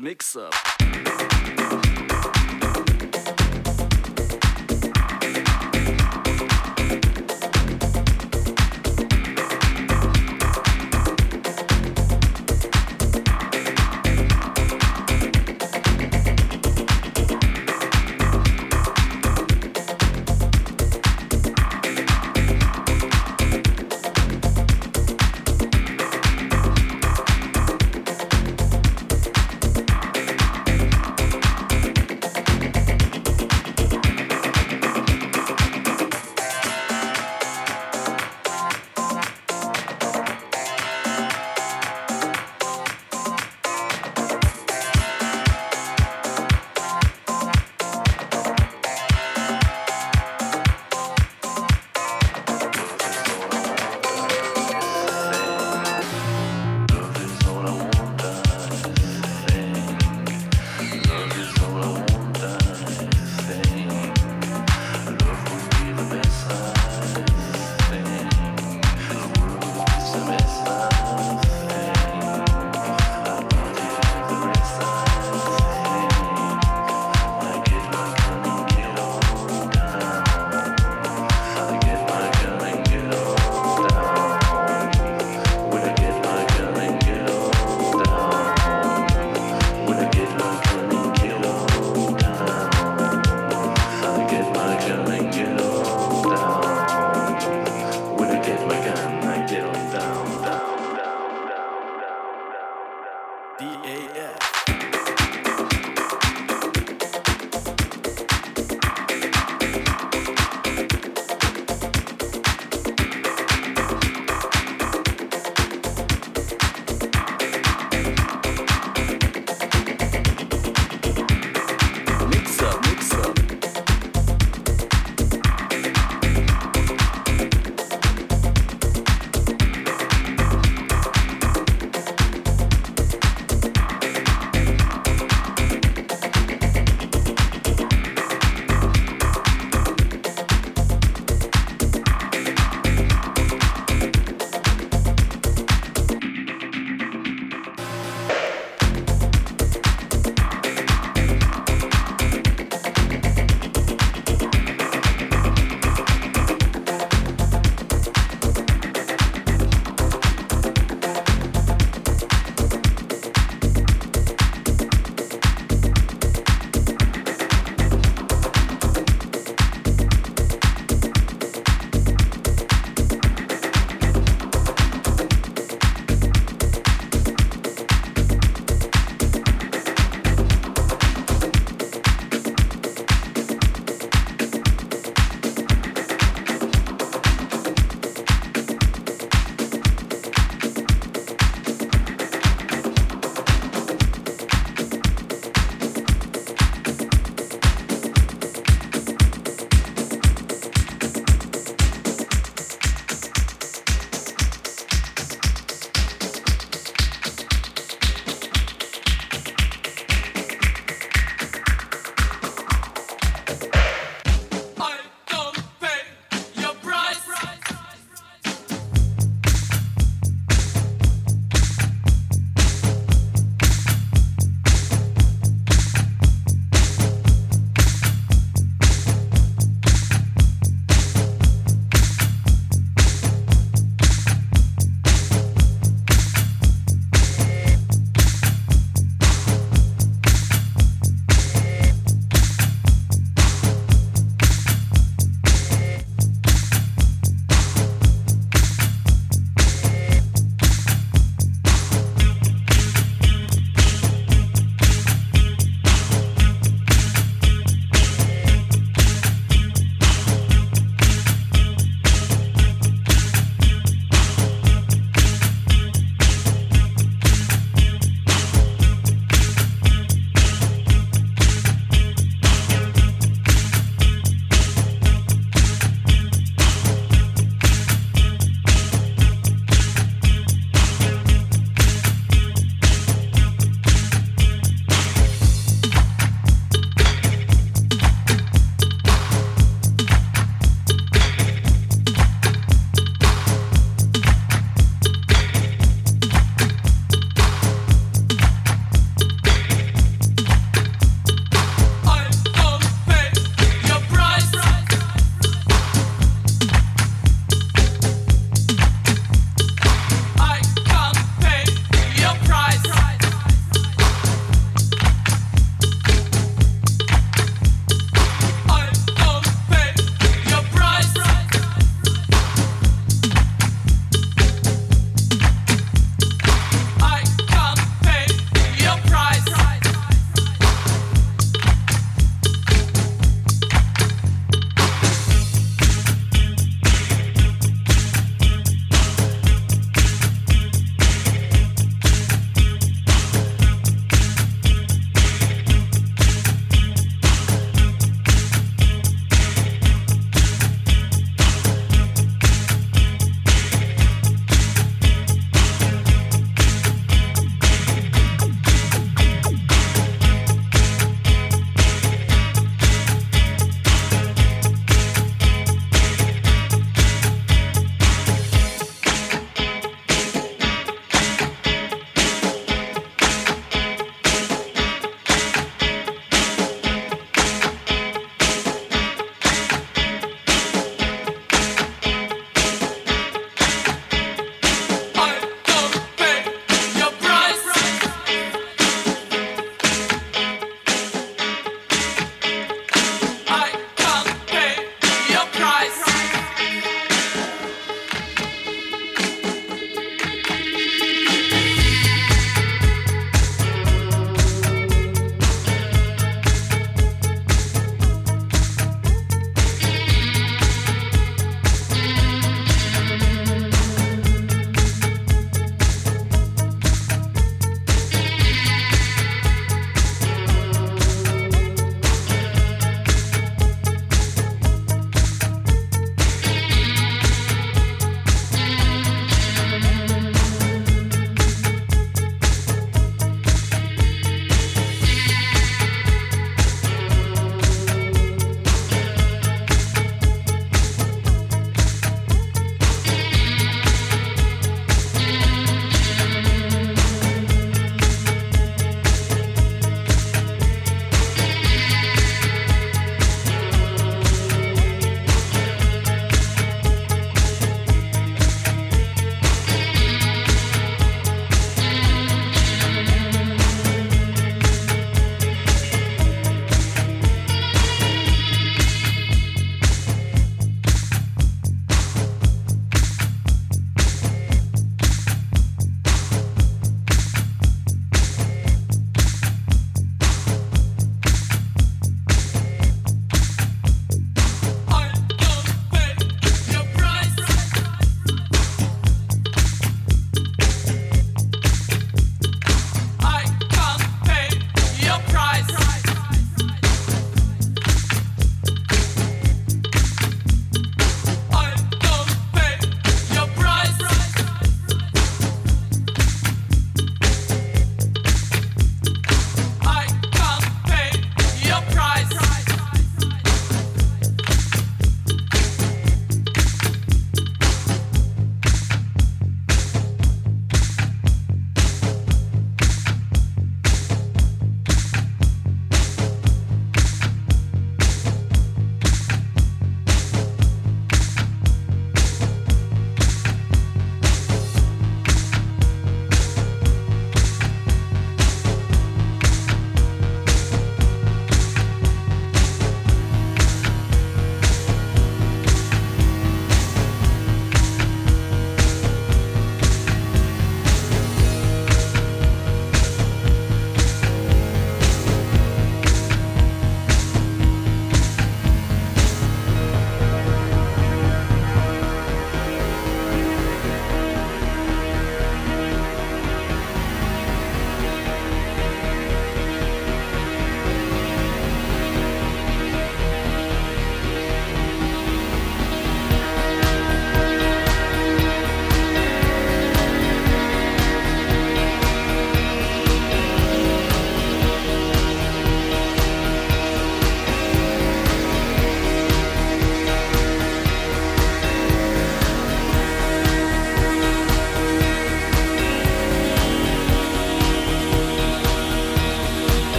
Mix up,